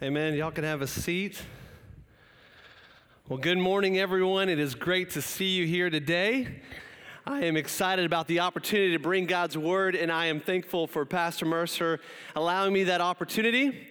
Amen. Y'all can have a seat. Well, good morning, everyone. It is great to see you here today. I am excited about the opportunity to bring God's word, and I am thankful for Pastor Mercer allowing me that opportunity.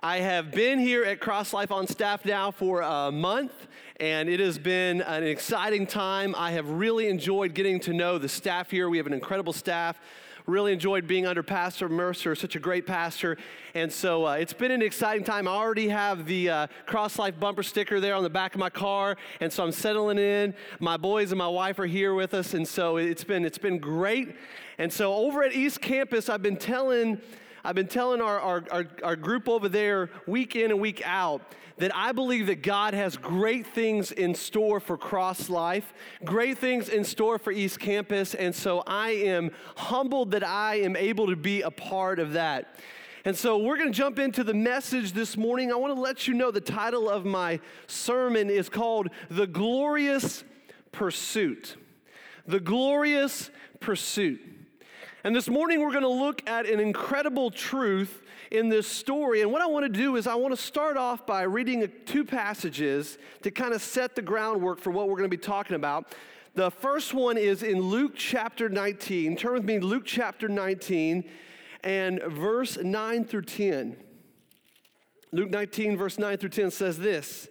I have been here at Cross Life on staff now for a month, and it has been an exciting time. I have really enjoyed getting to know the staff here. We have an incredible staff Really enjoyed being under Pastor Mercer, such a great pastor. And so uh, it's been an exciting time. I already have the uh, Cross Life bumper sticker there on the back of my car. And so I'm settling in. My boys and my wife are here with us. And so it's been, it's been great. And so over at East Campus, I've been telling I've been telling our, our, our, our, group over there week in and week out that I believe that God has great things in store for Cross Life, great things in store for East Campus. And so I am humbled that I am able to be a part of that. And so we're going to jump into the message this morning. I want to let you know the title of my sermon is called The Glorious Pursuit. The Glorious Pursuit. And this morning we're going to look at an incredible truth in this story. And what I want to do is I want to start off by reading two passages to kind of set the groundwork for what we're going to be talking about. The first one is in Luke chapter 19. Turn with me, Luke chapter 19 and verse 9 through 10. Luke 19, verse 9 through 10 says this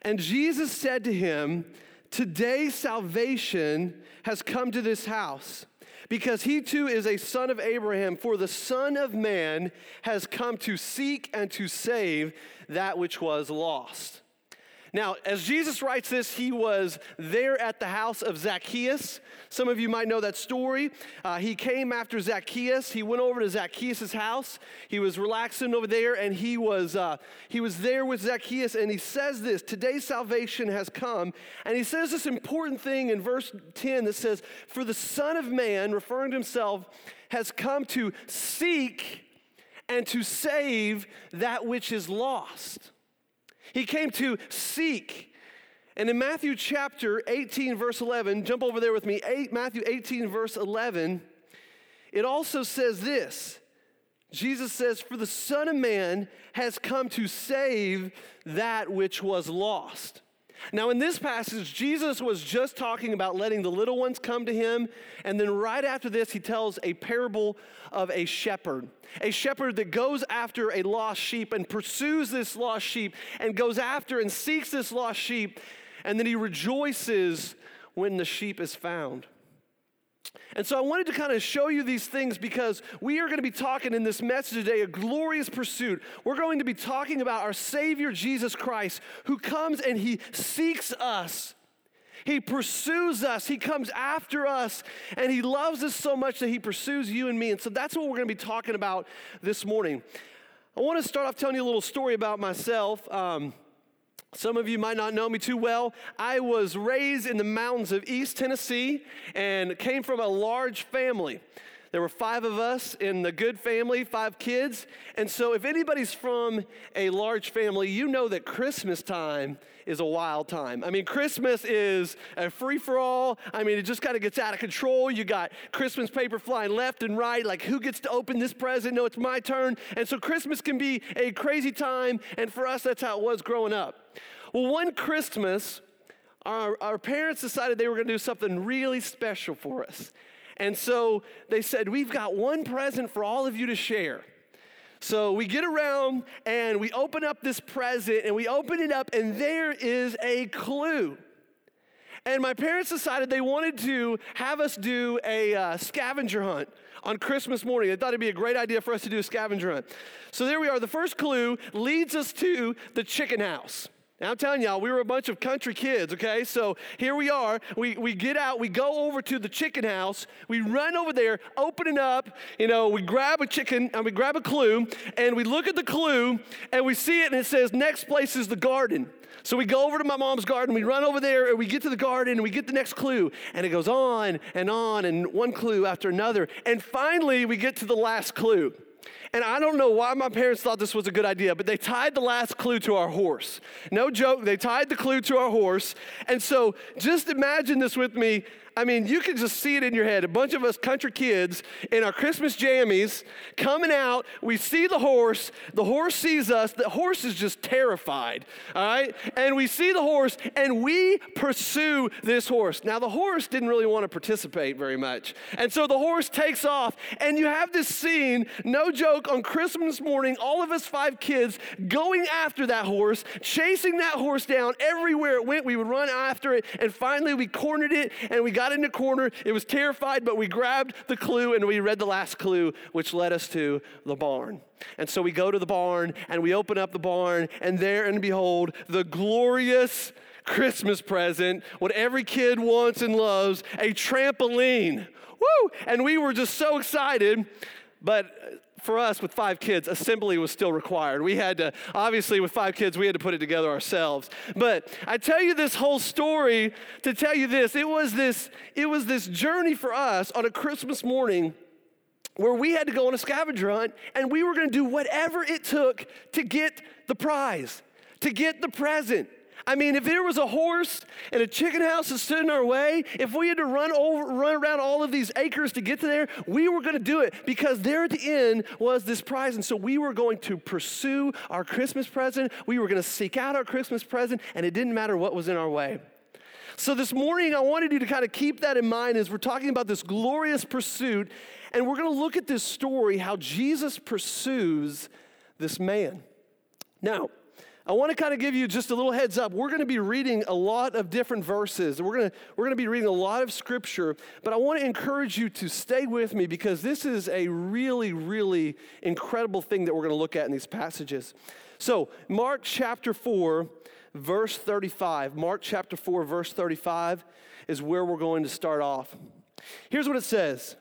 And Jesus said to him, Today salvation has come to this house because he too is a son of Abraham. For the Son of Man has come to seek and to save that which was lost. Now, as Jesus writes this, he was there at the house of Zacchaeus. Some of you might know that story. Uh, he came after Zacchaeus. He went over to Zacchaeus' house. He was relaxing over there, and he was, uh, he was there with Zacchaeus. And he says this Today salvation has come. And he says this important thing in verse 10 that says, For the Son of Man, referring to himself, has come to seek and to save that which is lost. He came to seek. And in Matthew chapter 18, verse 11, jump over there with me, eight, Matthew 18, verse 11, it also says this Jesus says, For the Son of Man has come to save that which was lost. Now, in this passage, Jesus was just talking about letting the little ones come to him. And then, right after this, he tells a parable of a shepherd. A shepherd that goes after a lost sheep and pursues this lost sheep and goes after and seeks this lost sheep. And then he rejoices when the sheep is found. And so I wanted to kind of show you these things because we are going to be talking in this message today, a glorious pursuit. We're going to be talking about our Savior Jesus Christ who comes and he seeks us. He pursues us. He comes after us. And he loves us so much that he pursues you and me. And so that's what we're going to be talking about this morning. I want to start off telling you a little story about myself. Um, some of you might not know me too well. I was raised in the mountains of East Tennessee and came from a large family. There were five of us in the good family, five kids. And so, if anybody's from a large family, you know that Christmas time is a wild time. I mean, Christmas is a free for all. I mean, it just kind of gets out of control. You got Christmas paper flying left and right, like who gets to open this present? No, it's my turn. And so, Christmas can be a crazy time. And for us, that's how it was growing up. Well, one Christmas, our, our parents decided they were going to do something really special for us. And so they said, We've got one present for all of you to share. So we get around and we open up this present and we open it up, and there is a clue. And my parents decided they wanted to have us do a uh, scavenger hunt on Christmas morning. They thought it'd be a great idea for us to do a scavenger hunt. So there we are. The first clue leads us to the chicken house. Now, I'm telling y'all, we were a bunch of country kids, okay? So here we are. We, we get out, we go over to the chicken house, we run over there, open it up, you know, we grab a chicken, and we grab a clue, and we look at the clue, and we see it, and it says, next place is the garden. So we go over to my mom's garden, we run over there, and we get to the garden, and we get the next clue, and it goes on and on, and one clue after another. And finally, we get to the last clue. And I don't know why my parents thought this was a good idea, but they tied the last clue to our horse. No joke, they tied the clue to our horse. And so just imagine this with me. I mean, you can just see it in your head. A bunch of us country kids in our Christmas jammies coming out. We see the horse. The horse sees us. The horse is just terrified, all right? And we see the horse and we pursue this horse. Now, the horse didn't really want to participate very much. And so the horse takes off. And you have this scene, no joke, on Christmas morning, all of us five kids going after that horse, chasing that horse down everywhere it went. We would run after it. And finally, we cornered it and we got got in the corner. It was terrified, but we grabbed the clue and we read the last clue, which led us to the barn. And so we go to the barn and we open up the barn, and there and behold, the glorious Christmas present, what every kid wants and loves a trampoline. Woo! And we were just so excited. But for us with five kids, assembly was still required. We had to, obviously, with five kids, we had to put it together ourselves. But I tell you this whole story to tell you this. It was this, it was this journey for us on a Christmas morning where we had to go on a scavenger hunt and we were going to do whatever it took to get the prize, to get the present. I mean, if there was a horse and a chicken house that stood in our way, if we had to run over, run around all of these acres to get to there, we were going to do it because there at the end was this prize. And so we were going to pursue our Christmas present. We were going to seek out our Christmas present, and it didn't matter what was in our way. So this morning, I wanted you to kind of keep that in mind as we're talking about this glorious pursuit. And we're going to look at this story how Jesus pursues this man. Now, I want to kind of give you just a little heads up. We're going to be reading a lot of different verses. We're going to, we're going to be reading a lot of scripture, but I want to encourage you to stay with me because this is a really, really incredible thing that we're going to look at in these passages. So, Mark chapter 4, verse 35. Mark chapter 4, verse 35 is where we're going to start off. Here's what it says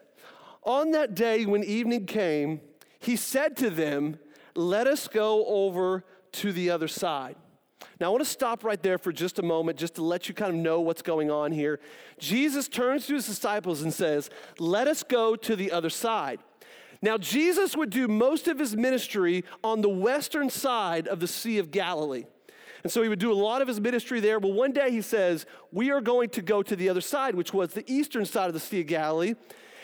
On that day when evening came, he said to them, Let us go over to the other side. Now, I want to stop right there for just a moment, just to let you kind of know what's going on here. Jesus turns to his disciples and says, Let us go to the other side. Now, Jesus would do most of his ministry on the western side of the Sea of Galilee. And so he would do a lot of his ministry there. Well, one day he says, We are going to go to the other side, which was the eastern side of the Sea of Galilee.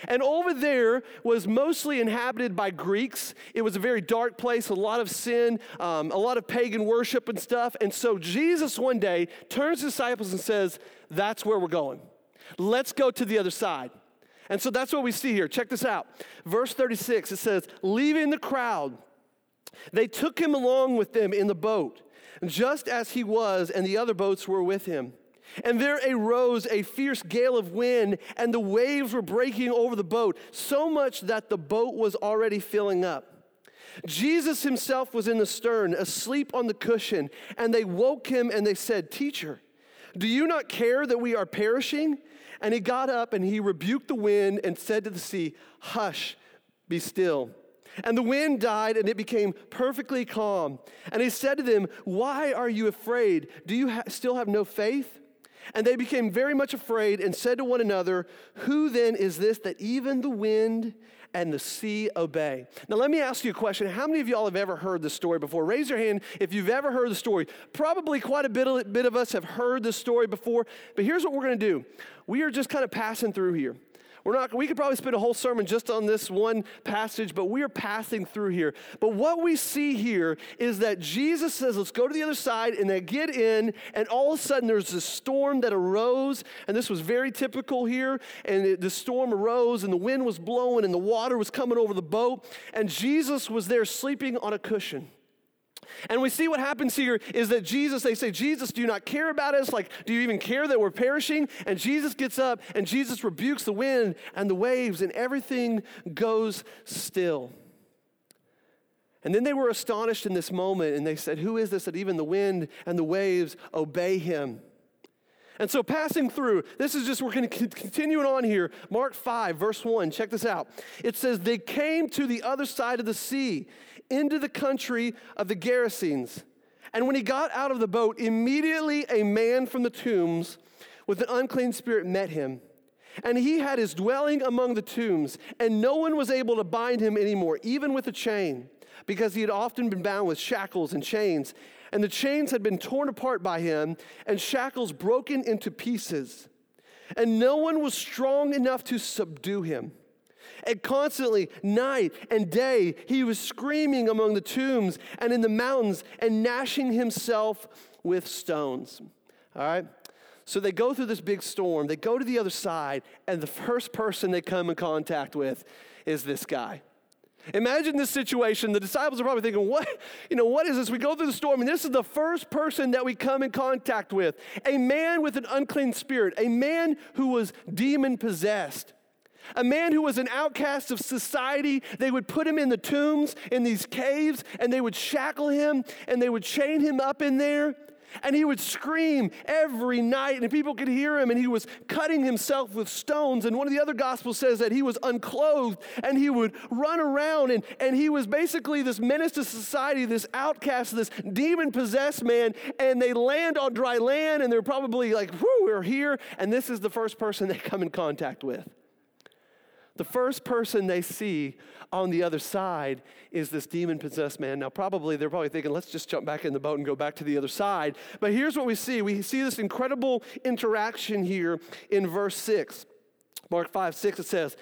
And over there was mostly inhabited by Greeks. It was a very dark place, a lot of sin, um, a lot of pagan worship and stuff. And so Jesus one day turns to disciples and says, That's where we're going. Let's go to the other side. And so that's what we see here. Check this out. Verse 36, it says, Leaving the crowd, they took him along with them in the boat, just as he was, and the other boats were with him. And there arose a fierce gale of wind, and the waves were breaking over the boat, so much that the boat was already filling up. Jesus himself was in the stern, asleep on the cushion, and they woke him and they said, Teacher, do you not care that we are perishing? And he got up and he rebuked the wind and said to the sea, Hush, be still. And the wind died and it became perfectly calm. And he said to them, Why are you afraid? Do you ha- still have no faith? And they became very much afraid and said to one another, Who then is this that even the wind and the sea obey? Now, let me ask you a question. How many of y'all have ever heard this story before? Raise your hand if you've ever heard the story. Probably quite a bit of, bit of us have heard this story before, but here's what we're going to do. We are just kind of passing through here. We're not, we could probably spend a whole sermon just on this one passage, but we are passing through here. But what we see here is that Jesus says, let's go to the other side, and they get in, and all of a sudden there's this storm that arose, and this was very typical here. And it, the storm arose, and the wind was blowing, and the water was coming over the boat, and Jesus was there sleeping on a cushion. And we see what happens here is that Jesus, they say, Jesus, do you not care about us? Like, do you even care that we're perishing? And Jesus gets up and Jesus rebukes the wind and the waves, and everything goes still. And then they were astonished in this moment, and they said, Who is this that even the wind and the waves obey him? And so, passing through, this is just, we're going to continue on here. Mark 5, verse 1, check this out. It says, They came to the other side of the sea, into the country of the Gerasenes. And when he got out of the boat, immediately a man from the tombs with an unclean spirit met him. And he had his dwelling among the tombs, and no one was able to bind him anymore, even with a chain, because he had often been bound with shackles and chains. And the chains had been torn apart by him, and shackles broken into pieces. And no one was strong enough to subdue him. And constantly, night and day, he was screaming among the tombs and in the mountains and gnashing himself with stones. All right? So they go through this big storm, they go to the other side, and the first person they come in contact with is this guy. Imagine this situation. The disciples are probably thinking, what, you know, what is this? We go through the storm, and this is the first person that we come in contact with. A man with an unclean spirit, a man who was demon possessed. A man who was an outcast of society, they would put him in the tombs, in these caves, and they would shackle him and they would chain him up in there. And he would scream every night, and people could hear him, and he was cutting himself with stones. And one of the other gospels says that he was unclothed, and he would run around, and, and he was basically this menace to society, this outcast, this demon possessed man. And they land on dry land, and they're probably like, whoo, we're here. And this is the first person they come in contact with. The first person they see on the other side is this demon possessed man. Now, probably they're probably thinking, let's just jump back in the boat and go back to the other side. But here's what we see we see this incredible interaction here in verse 6. Mark 5 6, it says,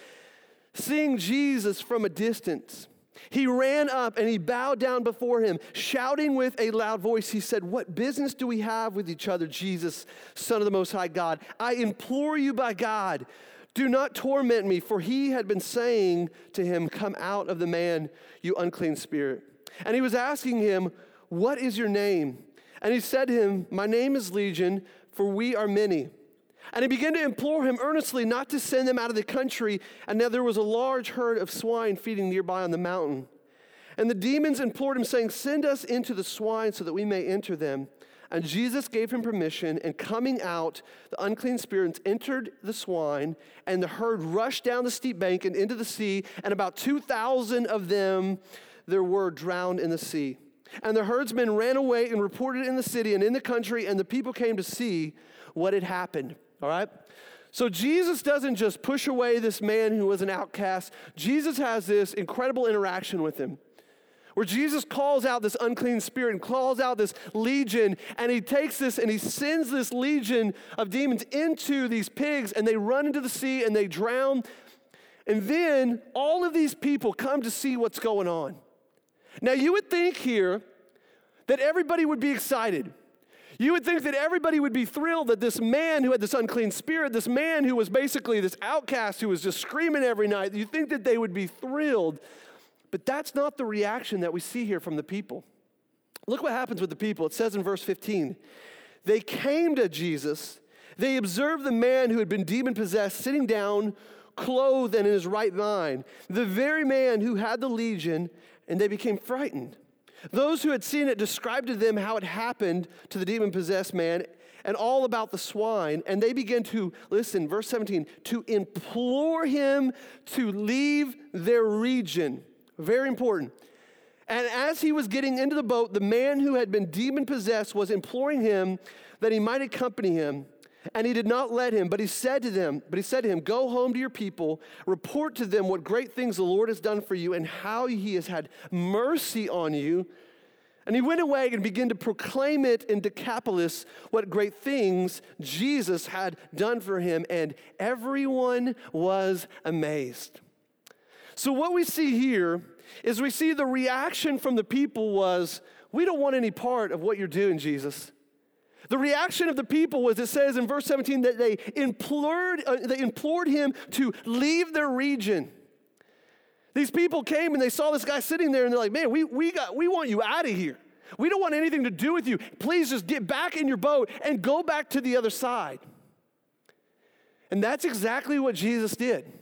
Seeing Jesus from a distance, he ran up and he bowed down before him, shouting with a loud voice. He said, What business do we have with each other, Jesus, Son of the Most High God? I implore you by God do not torment me, for he had been saying to him, Come out of the man, you unclean spirit. And he was asking him, What is your name? And he said to him, My name is Legion, for we are many. And he began to implore him earnestly not to send them out of the country. And now there was a large herd of swine feeding nearby on the mountain. And the demons implored him, saying, Send us into the swine so that we may enter them. And Jesus gave him permission, and coming out, the unclean spirits entered the swine, and the herd rushed down the steep bank and into the sea, and about 2,000 of them there were drowned in the sea. And the herdsmen ran away and reported in the city and in the country, and the people came to see what had happened. All right? So Jesus doesn't just push away this man who was an outcast, Jesus has this incredible interaction with him where Jesus calls out this unclean spirit and calls out this legion, and he takes this and he sends this legion of demons into these pigs, and they run into the sea and they drown. And then all of these people come to see what's going on. Now, you would think here that everybody would be excited. You would think that everybody would be thrilled that this man who had this unclean spirit, this man who was basically this outcast who was just screaming every night, you think that they would be thrilled but that's not the reaction that we see here from the people. Look what happens with the people. It says in verse 15 they came to Jesus, they observed the man who had been demon possessed sitting down, clothed and in his right mind, the very man who had the legion, and they became frightened. Those who had seen it described to them how it happened to the demon possessed man and all about the swine. And they began to, listen, verse 17, to implore him to leave their region. Very important. And as he was getting into the boat, the man who had been demon possessed was imploring him that he might accompany him. And he did not let him, but he said to them, but he said to him, Go home to your people, report to them what great things the Lord has done for you and how he has had mercy on you. And he went away and began to proclaim it in Decapolis what great things Jesus had done for him, and everyone was amazed. So, what we see here is we see the reaction from the people was, We don't want any part of what you're doing, Jesus. The reaction of the people was, it says in verse 17, that they implored, uh, they implored him to leave their region. These people came and they saw this guy sitting there and they're like, man, we, we, got, we want you out of here. We don't want anything to do with you. Please just get back in your boat and go back to the other side. And that's exactly what Jesus did.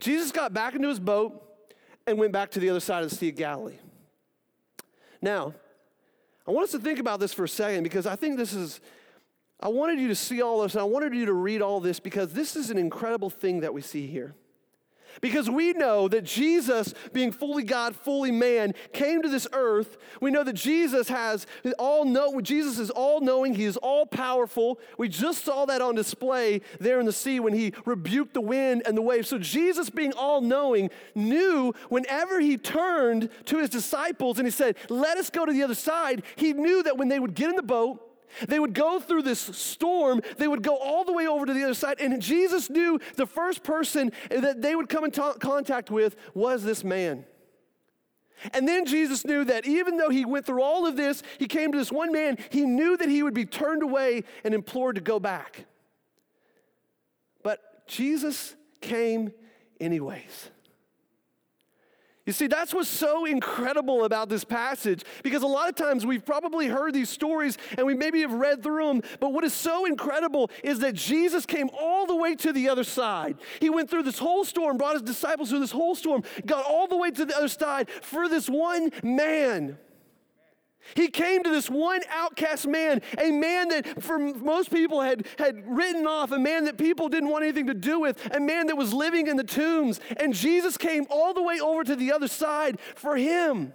Jesus got back into his boat and went back to the other side of the Sea of Galilee. Now, I want us to think about this for a second because I think this is, I wanted you to see all this and I wanted you to read all this because this is an incredible thing that we see here. Because we know that Jesus, being fully God, fully man, came to this earth. We know that Jesus has all know Jesus is all knowing, he is all powerful. We just saw that on display there in the sea when he rebuked the wind and the waves. So Jesus being all knowing knew whenever he turned to his disciples and he said, "Let us go to the other side." He knew that when they would get in the boat, they would go through this storm, they would go all the way over to the other side, and Jesus knew the first person that they would come in contact with was this man. And then Jesus knew that even though he went through all of this, he came to this one man, he knew that he would be turned away and implored to go back. But Jesus came anyways. You see, that's what's so incredible about this passage because a lot of times we've probably heard these stories and we maybe have read through them, but what is so incredible is that Jesus came all the way to the other side. He went through this whole storm, brought his disciples through this whole storm, got all the way to the other side for this one man. He came to this one outcast man, a man that for most people had, had written off, a man that people didn't want anything to do with, a man that was living in the tombs. And Jesus came all the way over to the other side for him.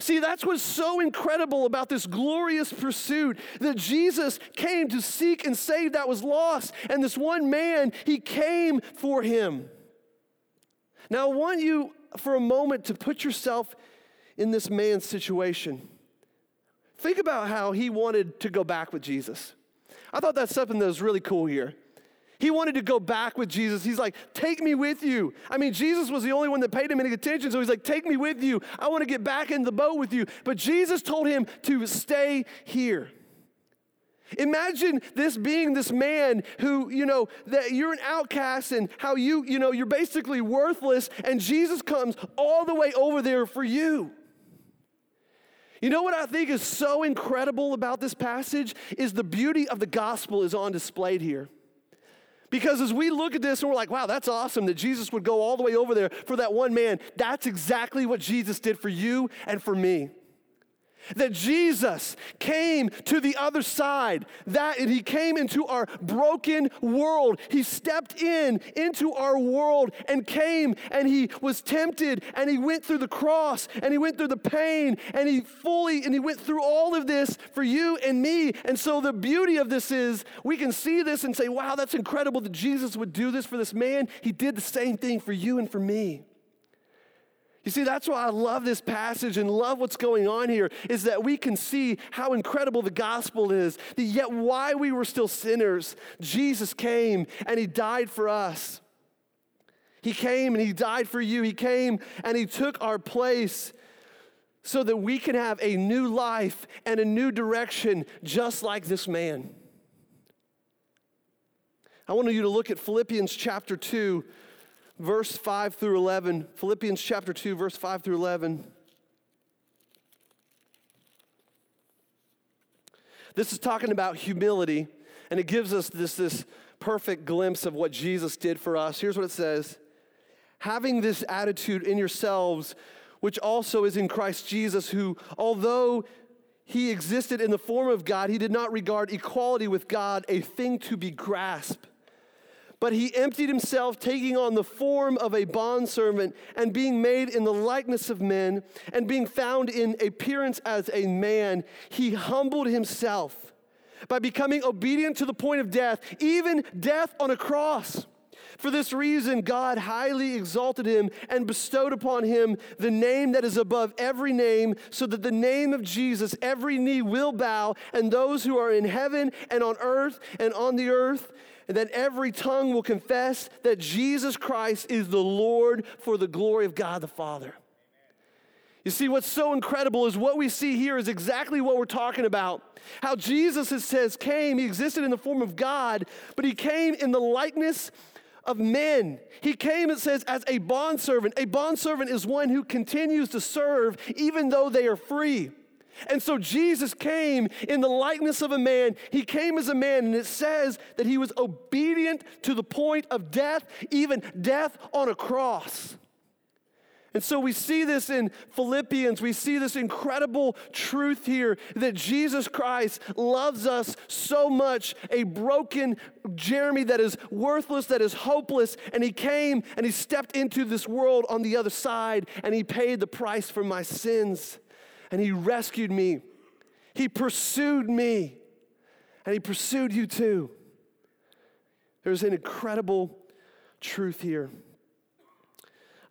See, that's what's so incredible about this glorious pursuit that Jesus came to seek and save that was lost. And this one man, he came for him. Now, I want you for a moment to put yourself in this man's situation. Think about how he wanted to go back with Jesus. I thought that's something that was really cool here. He wanted to go back with Jesus. He's like, Take me with you. I mean, Jesus was the only one that paid him any attention, so he's like, Take me with you. I want to get back in the boat with you. But Jesus told him to stay here. Imagine this being this man who, you know, that you're an outcast and how you, you know, you're basically worthless, and Jesus comes all the way over there for you. You know what I think is so incredible about this passage? Is the beauty of the gospel is on display here. Because as we look at this and we're like, wow, that's awesome that Jesus would go all the way over there for that one man, that's exactly what Jesus did for you and for me that Jesus came to the other side, that and he came into our broken world. He stepped in into our world and came and he was tempted and he went through the cross and he went through the pain and he fully and he went through all of this for you and me. And so the beauty of this is we can see this and say, wow, that's incredible that Jesus would do this for this man. He did the same thing for you and for me. You see, that's why I love this passage and love what's going on here, is that we can see how incredible the gospel is. That yet, why we were still sinners, Jesus came and he died for us. He came and he died for you. He came and he took our place so that we can have a new life and a new direction, just like this man. I want you to look at Philippians chapter 2, verse 5 through 11. Philippians chapter 2, verse 5 through 11. This is talking about humility, and it gives us this, this perfect glimpse of what Jesus did for us. Here's what it says Having this attitude in yourselves, which also is in Christ Jesus, who, although he existed in the form of God, he did not regard equality with God a thing to be grasped but he emptied himself, taking on the form of a bondservant, and being made in the likeness of men, and being found in appearance as a man, he humbled himself by becoming obedient to the point of death, even death on a cross. For this reason, God highly exalted him and bestowed upon him the name that is above every name, so that the name of Jesus every knee will bow, and those who are in heaven and on earth and on the earth and that every tongue will confess that Jesus Christ is the Lord for the glory of God the Father. You see, what's so incredible is what we see here is exactly what we're talking about. How Jesus, it says, came, he existed in the form of God, but he came in the likeness of men. He came, it says, as a bondservant. A bondservant is one who continues to serve even though they are free. And so Jesus came in the likeness of a man. He came as a man, and it says that he was obedient to the point of death, even death on a cross. And so we see this in Philippians. We see this incredible truth here that Jesus Christ loves us so much, a broken Jeremy that is worthless, that is hopeless. And he came and he stepped into this world on the other side and he paid the price for my sins. And he rescued me. He pursued me. And he pursued you too. There's an incredible truth here.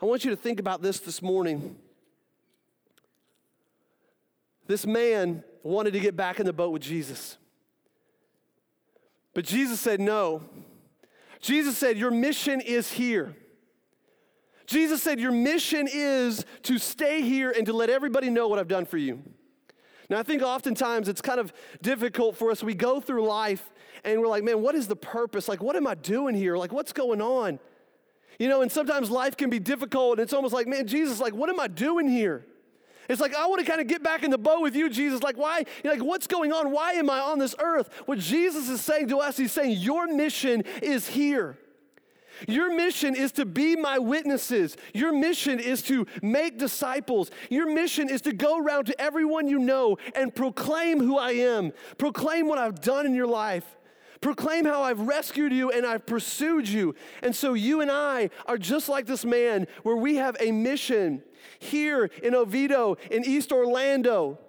I want you to think about this this morning. This man wanted to get back in the boat with Jesus. But Jesus said, No. Jesus said, Your mission is here. Jesus said, Your mission is to stay here and to let everybody know what I've done for you. Now, I think oftentimes it's kind of difficult for us. We go through life and we're like, Man, what is the purpose? Like, what am I doing here? Like, what's going on? You know, and sometimes life can be difficult, and it's almost like, man, Jesus, like, what am I doing here? It's like, I want to kind of get back in the boat with you, Jesus. Like, why? You're like, what's going on? Why am I on this earth? What Jesus is saying to us, he's saying, Your mission is here. Your mission is to be my witnesses. Your mission is to make disciples. Your mission is to go around to everyone you know and proclaim who I am, proclaim what I've done in your life. Proclaim how I've rescued you and I've pursued you. And so you and I are just like this man, where we have a mission here in Oviedo, in East Orlando,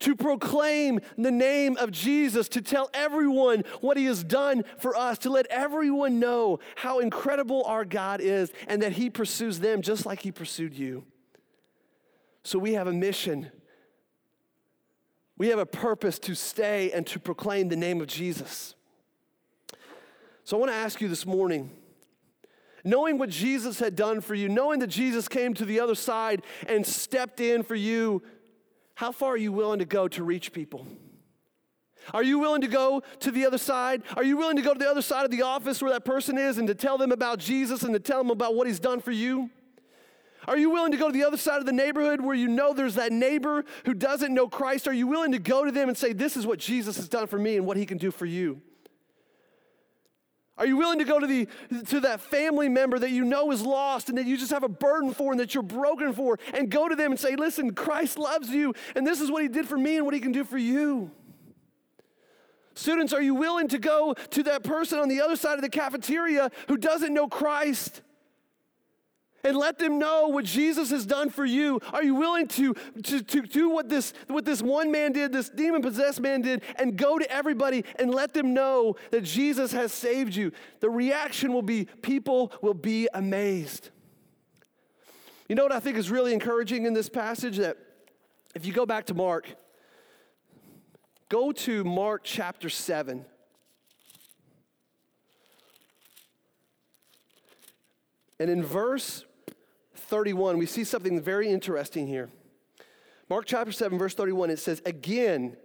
to proclaim the name of Jesus, to tell everyone what he has done for us, to let everyone know how incredible our God is and that he pursues them just like he pursued you. So we have a mission we have a purpose to stay and to proclaim the name of Jesus. So I want to ask you this morning knowing what Jesus had done for you, knowing that Jesus came to the other side and stepped in for you, how far are you willing to go to reach people? Are you willing to go to the other side? Are you willing to go to the other side of the office where that person is and to tell them about Jesus and to tell them about what he's done for you? Are you willing to go to the other side of the neighborhood where you know there's that neighbor who doesn't know Christ? Are you willing to go to them and say, This is what Jesus has done for me and what he can do for you? Are you willing to go to, the, to that family member that you know is lost and that you just have a burden for and that you're broken for and go to them and say, Listen, Christ loves you and this is what he did for me and what he can do for you? Students, are you willing to go to that person on the other side of the cafeteria who doesn't know Christ and let them know what Jesus has done for you? Are you willing to, to, to do what this, what this one man did, this demon possessed man did, and go to everybody and let them know that Jesus has saved you? The reaction will be people will be amazed. You know what I think is really encouraging in this passage? That if you go back to Mark, go to Mark chapter 7. And in verse 31, we see something very interesting here. Mark chapter 7, verse 31, it says, Again,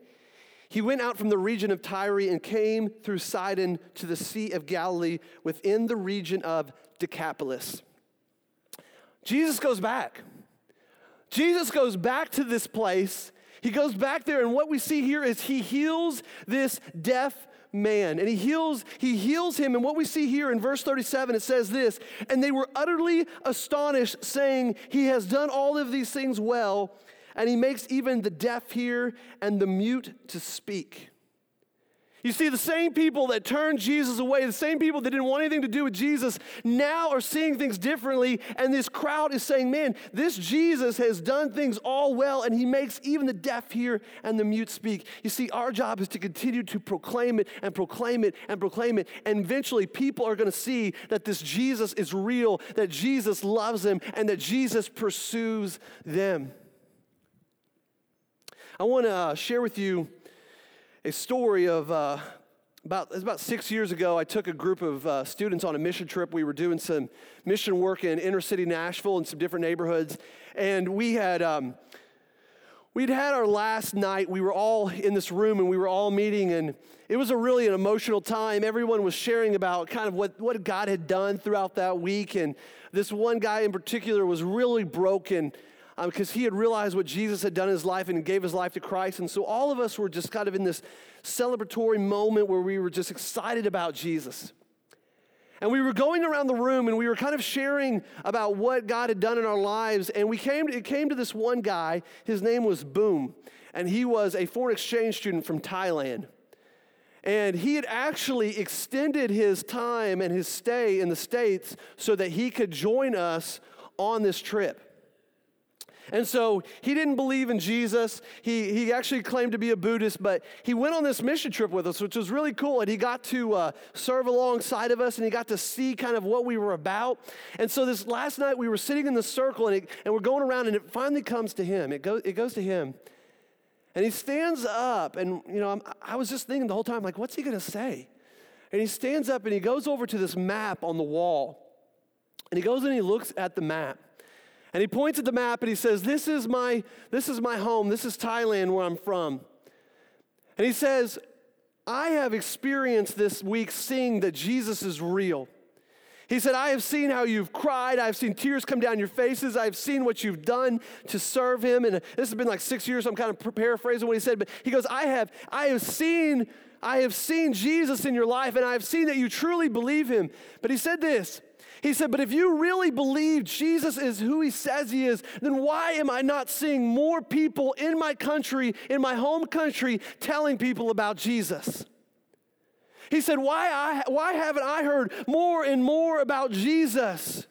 he went out from the region of Tyre and came through Sidon to the Sea of Galilee within the region of Decapolis. Jesus goes back. Jesus goes back to this place. He goes back there, and what we see here is he heals this deaf man. And he heals he heals him. And what we see here in verse 37 it says this and they were utterly astonished saying he has done all of these things well and he makes even the deaf hear and the mute to speak you see, the same people that turned Jesus away, the same people that didn't want anything to do with Jesus, now are seeing things differently. And this crowd is saying, man, this Jesus has done things all well, and he makes even the deaf hear and the mute speak. You see, our job is to continue to proclaim it and proclaim it and proclaim it. And eventually, people are going to see that this Jesus is real, that Jesus loves them, and that Jesus pursues them. I want to uh, share with you a story of uh, about, about six years ago, I took a group of uh, students on a mission trip. We were doing some mission work in inner city Nashville and some different neighborhoods. And we had, um, we'd had our last night. We were all in this room and we were all meeting. And it was a really an emotional time. Everyone was sharing about kind of what, what God had done throughout that week. And this one guy in particular was really broken because um, he had realized what Jesus had done in his life and gave his life to Christ. And so all of us were just kind of in this celebratory moment where we were just excited about Jesus. And we were going around the room and we were kind of sharing about what God had done in our lives. And we came to, it came to this one guy. His name was Boom. And he was a foreign exchange student from Thailand. And he had actually extended his time and his stay in the States so that he could join us on this trip. And so he didn't believe in Jesus. He, he actually claimed to be a Buddhist, but he went on this mission trip with us, which was really cool. And he got to uh, serve alongside of us and he got to see kind of what we were about. And so this last night we were sitting in the circle and, it, and we're going around and it finally comes to him. It, goes it goes to him. And he stands up and, you know, I'm, I was just thinking the whole time, like, what's he going to say? And he stands up and he goes over to this map on the wall. And he goes and he looks at the map. And he points at the map and he says, This is my, this is my home. This is Thailand where I'm from. And he says, I have experienced this week seeing that Jesus is real. He said, I have seen how you've cried. I've seen tears come down your faces. I've seen what you've done to serve him. And this has been like six years, so I'm kind of paraphrasing what he said, but he goes, I have, I have seen, I have seen Jesus in your life, and I have seen that you truly believe him. But he said this. He said, But if you really believe Jesus is who he says he is, then why am I not seeing more people in my country, in my home country, telling people about Jesus? He said, Why, I, why haven't I heard more and more about Jesus?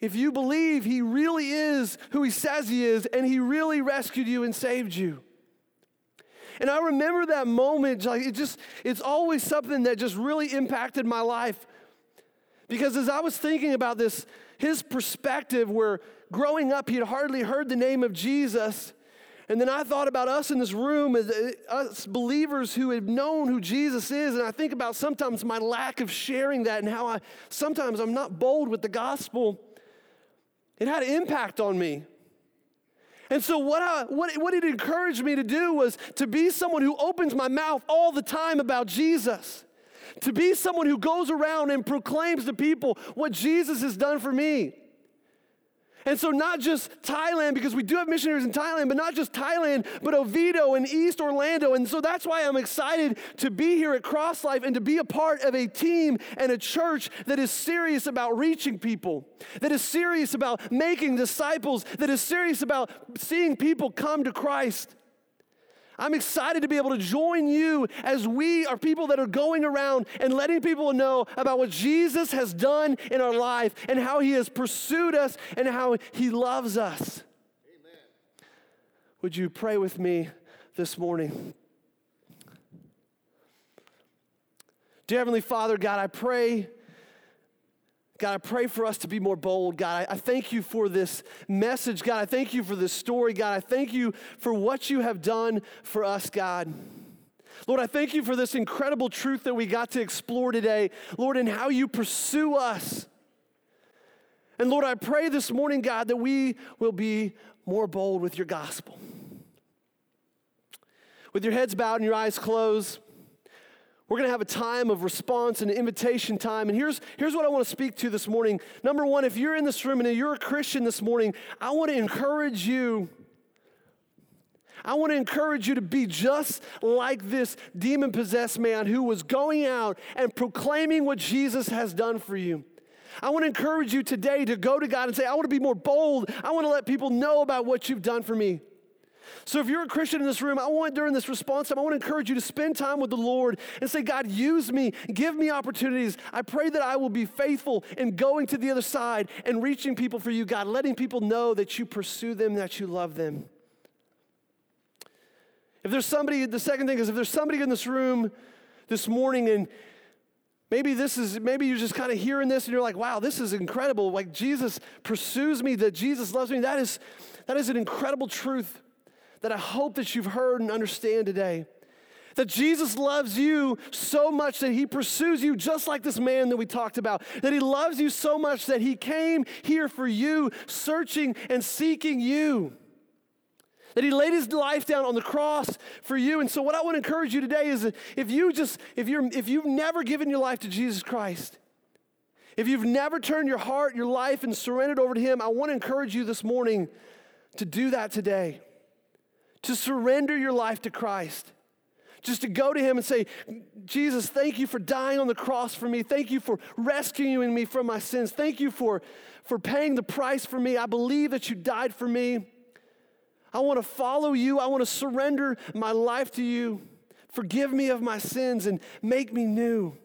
If you believe he really is who he says he is, and he really rescued you and saved you. And I remember that moment, like it just, it's always something that just really impacted my life. Because as I was thinking about this, his perspective, where growing up he had hardly heard the name of Jesus, and then I thought about us in this room, uh, us believers who have known who Jesus is, and I think about sometimes my lack of sharing that and how I sometimes I'm not bold with the gospel. It had an impact on me. And so, what, I, what, what it encouraged me to do was to be someone who opens my mouth all the time about Jesus, to be someone who goes around and proclaims to people what Jesus has done for me. And so, not just Thailand, because we do have missionaries in Thailand, but not just Thailand, but Oviedo and East Orlando. And so, that's why I'm excited to be here at Cross Life and to be a part of a team and a church that is serious about reaching people, that is serious about making disciples, that is serious about seeing people come to Christ. I'm excited to be able to join you as we are people that are going around and letting people know about what Jesus has done in our life and how he has pursued us and how he loves us. Amen. Would you pray with me this morning? Dear Heavenly Father, God, I pray God, I pray for us to be more bold. God, I, thank you for this message. God, I thank you for this story. God, I thank you for what you have done for us, God. Lord, I thank you for this incredible truth that we got to explore today, Lord, and how you pursue us. And Lord, I pray this morning, God, that we will be more bold with your gospel. With your heads bowed and your eyes closed, we're going to have a time of response and invitation time. And here's, here's what I want to speak to this morning. Number one, if you're in this room and you're a Christian this morning, I want to encourage you. I want to encourage you to be just like this demon possessed man who was going out and proclaiming what Jesus has done for you. I want to encourage you today to go to God and say, I want to be more bold. I want to let people know about what you've done for me. So if you're a Christian in this room, I want during this response time, I want to encourage you to spend time with the Lord and say, God, use me, give me opportunities. I pray that I will be faithful in going to the other side and reaching people for you, God, letting people know that you pursue them, that you love them. If there's somebody, the second thing is if there's somebody in this room this morning and Maybe this is, maybe you're just kind of hearing this and you're like, wow, this is incredible. Like Jesus pursues me, that Jesus loves me. That is, that is an incredible truth that I hope that you've heard and understand today. That Jesus loves you so much that he pursues you just like this man that we talked about. That he loves you so much that he came here for you, searching and seeking you. That he laid his life down on the cross for you. And so what I want to encourage you today is if you just if you're if you've never given your life to Jesus Christ, if you've never turned your heart, your life and surrendered over to him, I want to encourage you this morning to do that today to surrender your life to Christ, Just to go to Him and say, Jesus, thank you for dying on the cross for me. Thank you for rescuing me from my sins. Thank you for, for paying the price for me. I believe that you died for me. I want to follow you. I want to surrender my life to you. Forgive me of my sins and make me new.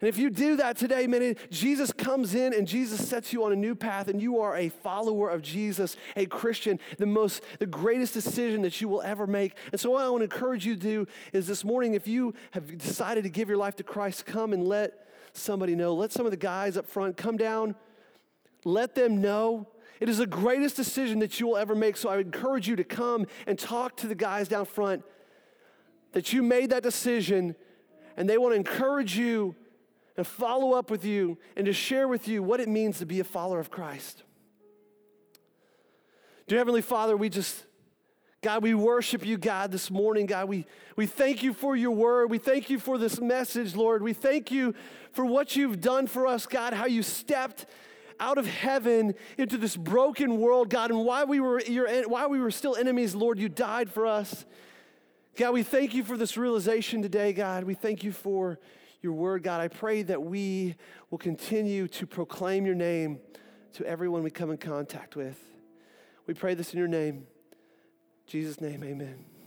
And if you do that today, man, Jesus comes in and Jesus sets you on a new path, and you are a follower of Jesus, a Christian, the most, the greatest decision that you will ever make. And so, what I want to encourage you to do is this morning, if you have decided to give your life to Christ, come and let somebody know. Let some of the guys up front come down, let them know. It is the greatest decision that you will ever make. So, I encourage you to come and talk to the guys down front that you made that decision, and they want to encourage you and follow up with you and to share with you what it means to be a follower of Christ. Dear Heavenly Father, we just, God, we worship you, God, this morning, God. We, we thank you for your word. We thank you for this message, Lord. We thank you for what you've done for us, God, how you stepped out of heaven into this broken world, God, and why we were, your, why we were still enemies, Lord, you died for us. God, we thank you for this realization today, God. We thank you for your word, God. I pray that we will continue to proclaim your name to everyone we come in contact with. We pray this in your name. Jesus' name, amen.